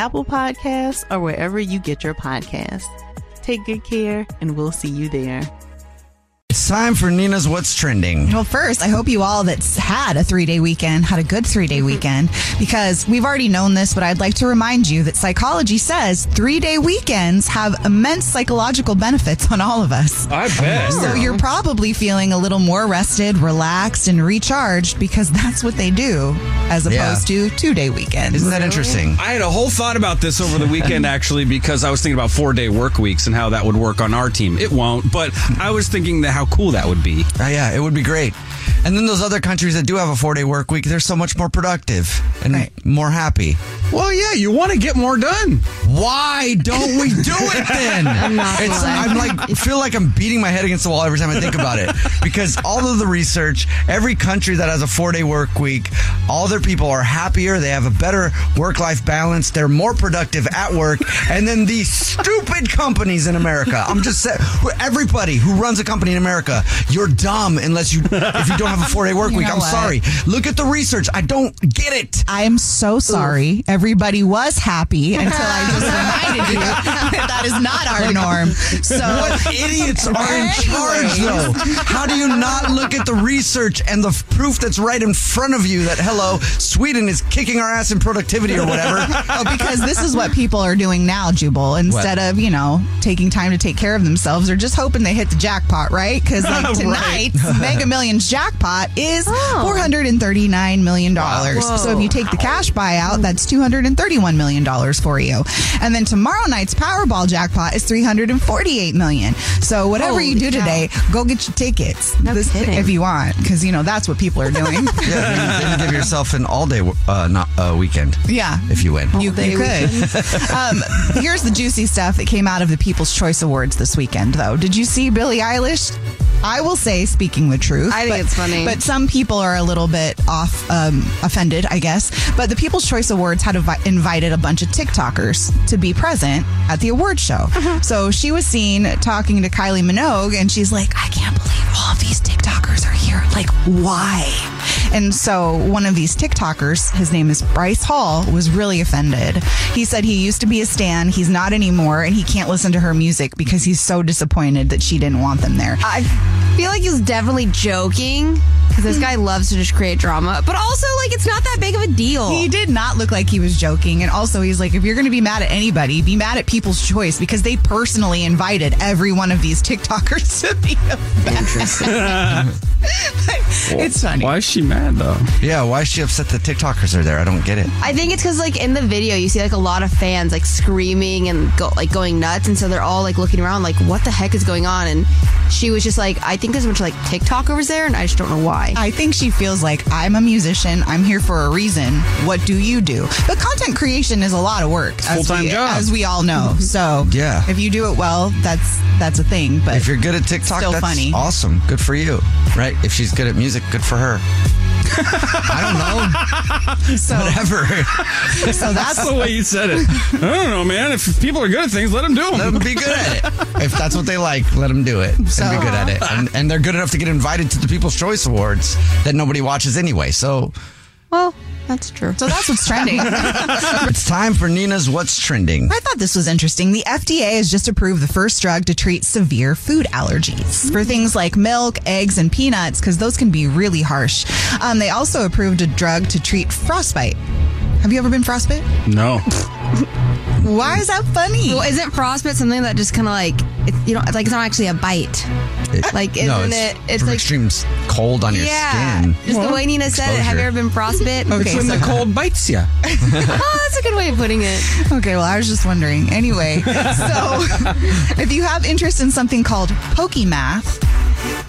Apple Podcasts, or wherever you get your podcasts. Take good care, and we'll see you there. It's time for Nina's What's Trending. Well, first, I hope you all that's had a three day weekend had a good three day mm-hmm. weekend because we've already known this, but I'd like to remind you that psychology says three day weekends have immense psychological benefits on all of us. I bet. So you're probably feeling a little more rested, relaxed, and recharged because that's what they do as opposed Yeah. to two day weekends. Isn't that interesting? I had a whole thought about this over the weekend actually because I was thinking about four day work weeks and how that would work on our team. It won't, but I was thinking that how cool that would be. Uh, yeah, it would be great. And then those other countries that do have a four day work week, they're so much more productive and more happy. Well, yeah, you want to get more done. Why don't we do it then? I'm not it's. I'm like feel like I'm beating my head against the wall every time I think about it because all of the research, every country that has a four day work week, all their people are happier. They have a better work life balance. They're more productive at work. And then these stupid companies in America. I'm just saying, everybody who runs a company in America, you're dumb unless you if you don't have a four day work You week. I'm what? sorry. Look at the research. I don't get it. I am so sorry. Everybody was happy until I just reminded you that that is not our norm. So What idiots are in charge, though? How do you not look at the research and the proof that's right in front of you that, hello, Sweden is kicking our ass in productivity or whatever? Oh, because this is what people are doing now, Jubal. Instead of, you know, taking time to take care of themselves, they're just hoping they hit the jackpot, right? Because like Right. Mega Millions jackpot is Oh. $439 million. So if you take the cash buyout, that's $231 million for you. And then tomorrow night's Powerball jackpot is 348 million. So whatever Holy you do cow. today, go get your tickets No kidding. if you want, because, you know, that's what people are doing. yeah, then give yourself an all day uh, not, uh, weekend yeah. if you win. You, you could. um, here's the juicy stuff that came out of the People's Choice Awards this weekend, though. Did you see Billie Eilish? I will say, speaking the truth. I think but- it's funny. But some people are a little bit off, um, offended, I guess. But the People's Choice Awards had invi- invited a bunch of TikTokers to be present at the award show. Uh-huh. So she was seen talking to Kylie Minogue, and she's like, I can't believe all of these TikTokers are here. Like, why? And so one of these TikTokers, his name is Bryce Hall, was really offended. He said he used to be a stan, he's not anymore, and he can't listen to her music because he's so disappointed that she didn't want them there. I feel like he was definitely joking because this guy loves to just create drama, but also like it's not that big of a deal. He did not look like he was joking. And also, he's like, if you're going to be mad at anybody, be mad at People's Choice because they personally invited every one of these TikTokers to be a It's funny. Why is she mad though? Yeah, why is she upset that TikTokers are there? I don't get it. I think it's because like in the video you see like a lot of fans like screaming and go like going nuts, and so they're all like looking around like what the heck is going on? And she was just like, I think there's a bunch of like TikTokers there, and I just don't know why. I think she feels like I'm a musician. I'm here for a reason. What do you do? But content creation is a lot of work, as full-time we, job. as we all know. Mm-hmm. So Yeah. if you do it well, that's that's a thing. But If you're good at TikTok, Still that's funny. awesome. Good for you, right? If she's good at music, good for her. I don't know. So, Whatever. so that's That's the way you said it. I don't know, man. If people are good at things, let them do them. Let them. them be good at it. If that's what they like, let them do it So- and be good at it. And, and they're good enough to get invited to the People's Choice Awards that nobody watches anyway. So Well, that's true. so that's what's trending. it's time for Nina's What's Trending. I thought this was interesting. The FDA has just approved the first drug to treat severe food allergies for things like milk, eggs, and peanuts, because those can be really harsh. Um, they also approved a drug to treat frostbite. Have you ever been frostbite? No. Why is that funny? Well, isn't frostbite something that just kind of like it's, you know, it's like it's not actually a bite? It- Like, isn't it's it- it's from like- extreme cold on your yeah, skin. just the way Nina said it. Have you ever been frostbit? Okay, when so- the cold bites you. oh, that's a good way of putting it. Okay, well, I was just wondering. Anyway, so if you have interest in something called PokeMath,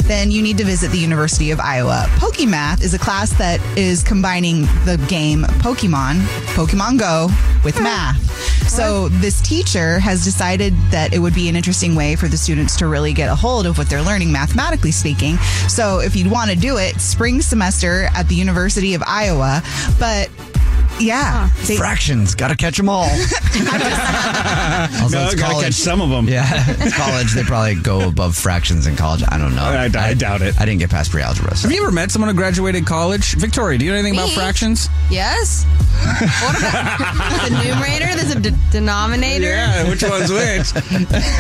then you need to visit the University of Iowa. PokeMath is a class that is combining the game Pokemon, Pokemon Go, with math. So this teacher has decided that it would be an interesting way for the students to really get a hold of what they're learning mathematically speaking. So if you'd want to do it, spring semester at the University of Iowa, but yeah, they- Fractions, gotta catch them all. Also, No, it's gotta college. catch some of them. Yeah, it's college. They probably go above fractions in college. I don't know. I- I doubt it. I didn't get past pre-algebra. So. Have you ever met someone who graduated college? Victoria, do you know anything about fractions? Yes. What about the numerator? There's a de- denominator. Yeah, which one's which?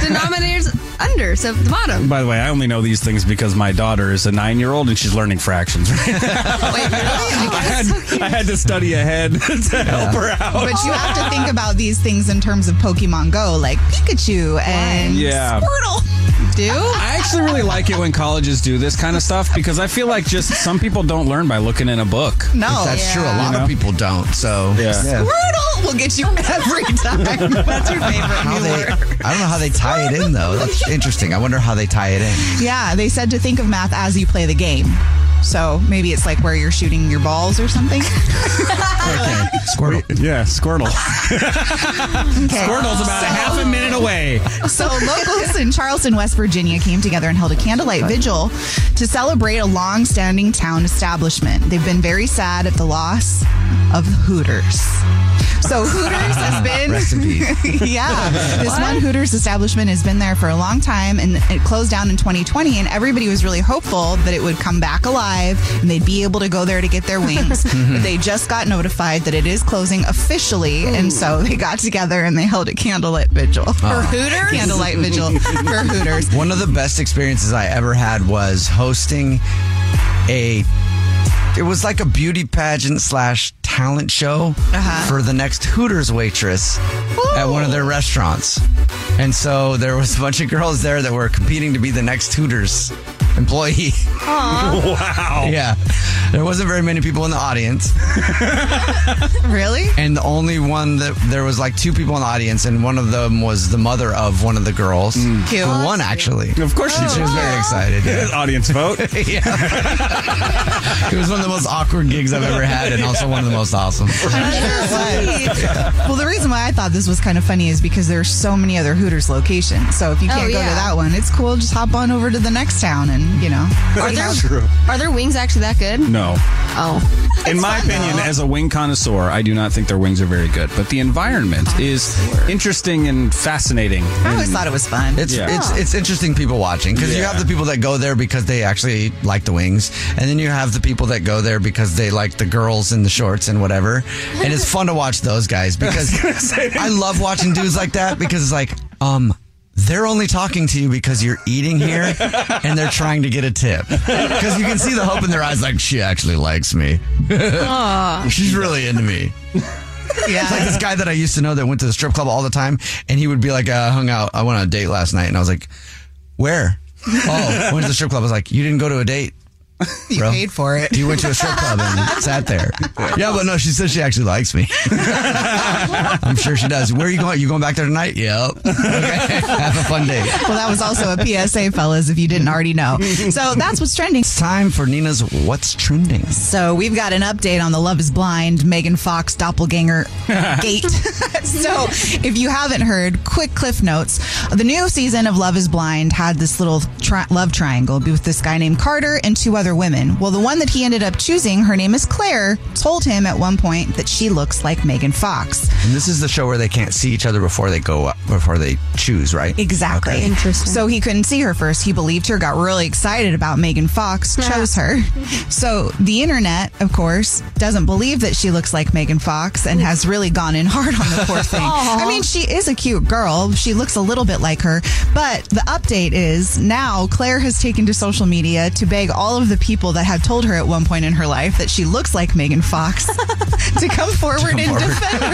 Denominator's under, so the bottom. By the way, I only know these things because my daughter is a nine year old and she's learning fractions. Wait, really? I, had, I had to study ahead to help her out. But you have to think about these things in terms of Pokemon Go, like Pikachu and Yeah. Squirtle. Do? I actually really like it when colleges do this kind of stuff because I feel like just some people don't learn by looking in a book. No, That's true. A lot You know? of people don't. So Yeah. Squirtle will get you every time. That's your favorite How they. I don't know how they tie it in though. That's interesting. I wonder how they tie it in. Yeah, they said to think of math as you play the game. So maybe it's like where you're shooting your balls or something. Okay. Squirtle. Yeah, Squirtle. Okay. Squirtle's about a half a minute away. So locals in Charleston, West Virginia came together and held a candlelight vigil to celebrate a long-standing town establishment. They've been very sad at the loss of Hooters. So Hooters has been Rest in peace. yeah. This one Hooters establishment has been there for a long time and it closed down in 2020 and everybody was really hopeful that it would come back alive and they'd be able to go there to get their wings. but mm-hmm. they just got notified that it is closing officially and so they got together and they held a candlelight vigil. For Hooters? Candlelight vigil for Hooters. One of the best experiences I ever had was hosting a. It was like a beauty pageant slash talent show Uh-huh. for the next Hooters waitress at one of their restaurants. And so there was a bunch of girls there that were competing to be the next Hooters employee. Wow. Yeah. There wasn't very many people in the audience. Really? And the only one that there was like two people in the audience, and one of them was the mother of one of the girls. Mm. Cute. Who won, actually. Of course she She was very excited. Yeah. Audience vote. yeah. it was one of the most awkward gigs I've ever had, and also one of the most awesome. Well, the reason why I thought this was kind of funny is because there's so many other Hooters locations. So if you Oh, can't go to that one, it's cool. Just hop on over to the next town and, you know. Are there, are their wings actually that good? No. Oh. In my opinion, as a wing connoisseur, I do not think their wings are very good. But the environment is interesting and fascinating. I always thought it was fun. It's Yeah. it's it's interesting people watching because you have the people that go there because they actually like the wings, and then you have the people that go there because they like the girls in the shorts and whatever. And it's fun to watch those guys because I love watching dudes like that because it's like, um, they're only talking to you because you're eating here and they're trying to get a tip. Because you can see the hope in their eyes, like, she actually likes me. She's really into me. yeah. It's like this guy that I used to know that went to the strip club all the time, and he would be like, uh, hung out. I went on a date last night, and I was like, where? Oh, went to the strip club. I was like, you didn't go to a date. you bro. paid for it. You went to a strip club and sat there. Yeah, but no, she says she actually likes me. I'm sure she does. Where are you going? You going back there tonight? Yep. Okay. Have a fun day. Well, that was also a PSA, fellas, if you didn't already know. So that's what's trending. It's time for Nina's What's Trending. So we've got an update on the Love is Blind Megan Fox doppelganger gate. so if you haven't heard, quick cliff notes. The new season of Love is Blind had this little tri- love triangle with this guy named Carter and two other other women. Well, the one that he ended up choosing, her name is Claire, told him at one point that she looks like Megan Fox. And this is the show where they can't see each other before they go up, before they choose, right? Exactly. Okay. Interesting. So he couldn't see her first. He believed her, got really excited about Megan Fox, chose her. So the internet, of course, doesn't believe that she looks like Megan Fox and has really gone in hard on the poor thing. I mean, she is a cute girl. She looks a little bit like her. But the update is now Claire has taken to social media to beg all of the people that have told her at one point in her life that she looks like Megan Fox to come forward and forward. defend her.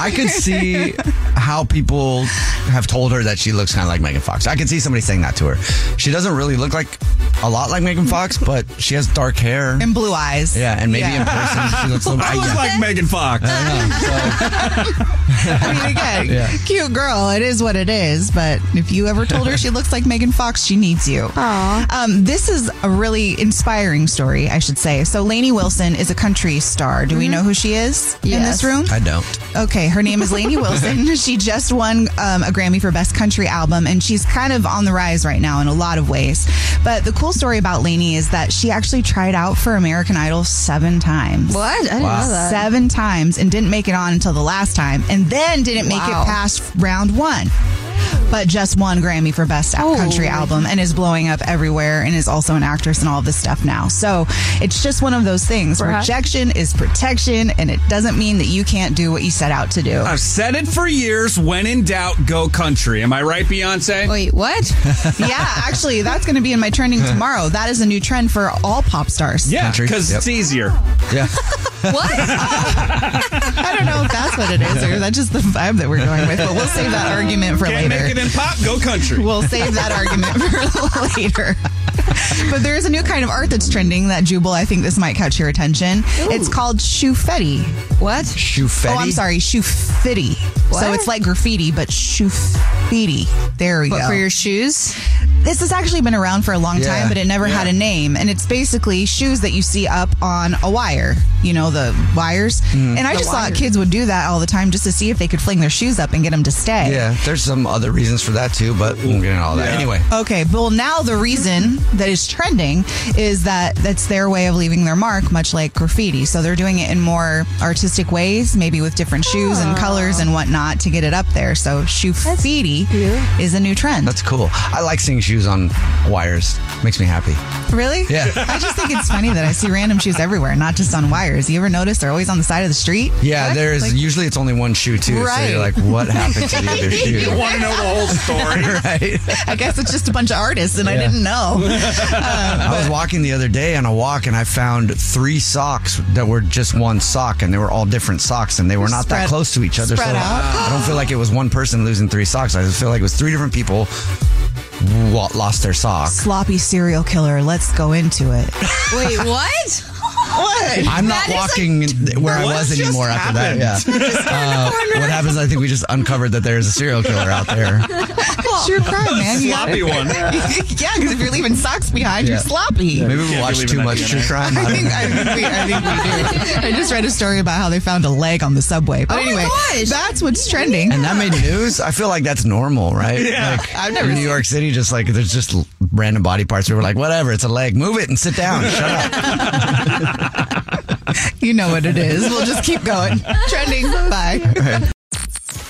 I could see how people have told her that she looks kind of like Megan Fox. I could see somebody saying that to her. She doesn't really look like a lot like Megan Fox, but she has dark hair. And blue eyes. Yeah, and maybe Yeah. in person she looks a little. I look yeah. like Megan Fox. I mean, again, Yeah. cute girl. It is what it is. But if you ever told her she looks like Megan Fox, she needs you. Aw. Um, this is a really inspiring story, I should say. So, Lainey Wilson is a country star. Do we know who she is in this room? I don't. Okay, her name is Lainey Wilson. she just won um, a Grammy for Best Country Album, and she's kind of on the rise right now in a lot of ways. But the cool story about Lainey is that she actually tried out for American Idol seven times. What? I didn't Wow. know that. Seven times and didn't make it on until the last time, and then didn't make Wow. it past round one. But just one Grammy for Best Oh. Country Album and is blowing up everywhere and is also an actress and all of this stuff now. So it's just one of those things. Right. Rejection is protection, and it doesn't mean that you can't do what you set out to do. I've said it for years. When in doubt, go country. Am I right, Beyonce? Wait, what? yeah, actually, that's going to be in my trending tomorrow. That is a new trend for all pop stars. Yeah, because Yep. it's easier. Yeah. what? I don't know if that's what it is or that's just the vibe that we're going with, but we'll save that argument for Can't later. Make it in pop, go country. We'll save that argument for later. But there is a new kind of art that's trending that Jubal, I think this might catch your attention. It's called shoefetti. What? Shoefetti. Oh, I'm sorry, shoefetti. So it's like graffiti, but shoefetti. There we What go. for your shoes? this has actually been around for a long Yeah, time, but it never had a name. And it's basically shoes that you see up on a wire, you know, the wires. Mm-hmm. And I The just thought kids would do that all the time just to see if they could fling their shoes up and get them to stay. Yeah, there's some other reasons for that too, but we won't get into all that. Yeah. Anyway, Okay, well, now the reason that is trending is that that's their way of leaving their mark, much like graffiti. So they're doing it in more artistic ways, maybe with different shoes and colors and whatnot to get it up there. So shoefetti is a new trend. that's cool. I like seeing shoes on wires. Makes me happy. really? Yeah. I just think it's funny that I see random shoes everywhere, not just on wires. You ever notice they're always on the side of the street? Yeah, What? there's Like- usually it's only one shoe too. So Right. you're like, what happened to the other shoe? You want to know the whole story? right. I guess it's just a bunch of artists, and I didn't know. Um, I was walking the other day on a walk and I found three socks that were just one sock and they were all different socks and they were not that close to each other. spread so out. I don't feel like it was one person losing three socks. I just feel like it was three different people wa- lost their sock. Sloppy serial killer. Let's go into it. Wait, what? What? I'm not walking where I was anymore after that. Yeah. Uh, what happens? I think we just uncovered that there's a serial killer out there. True crime, man. You Sloppy gotta- one. yeah, because if you're leaving socks behind, Yeah. you're sloppy. Maybe we Can't watch too much that true crime. I I think. I, think we, I think we do. I just read a story about how they found a leg on the subway. But Oh my anyway, gosh. that's what's trending. And that made news. I feel like that's normal, right? Yeah. Like, I've never in New York City, just like there's just random body parts where we're like, whatever, it's a leg. Move it and sit down. Shut up. you know what it is. We'll just keep going. Trending. Bye.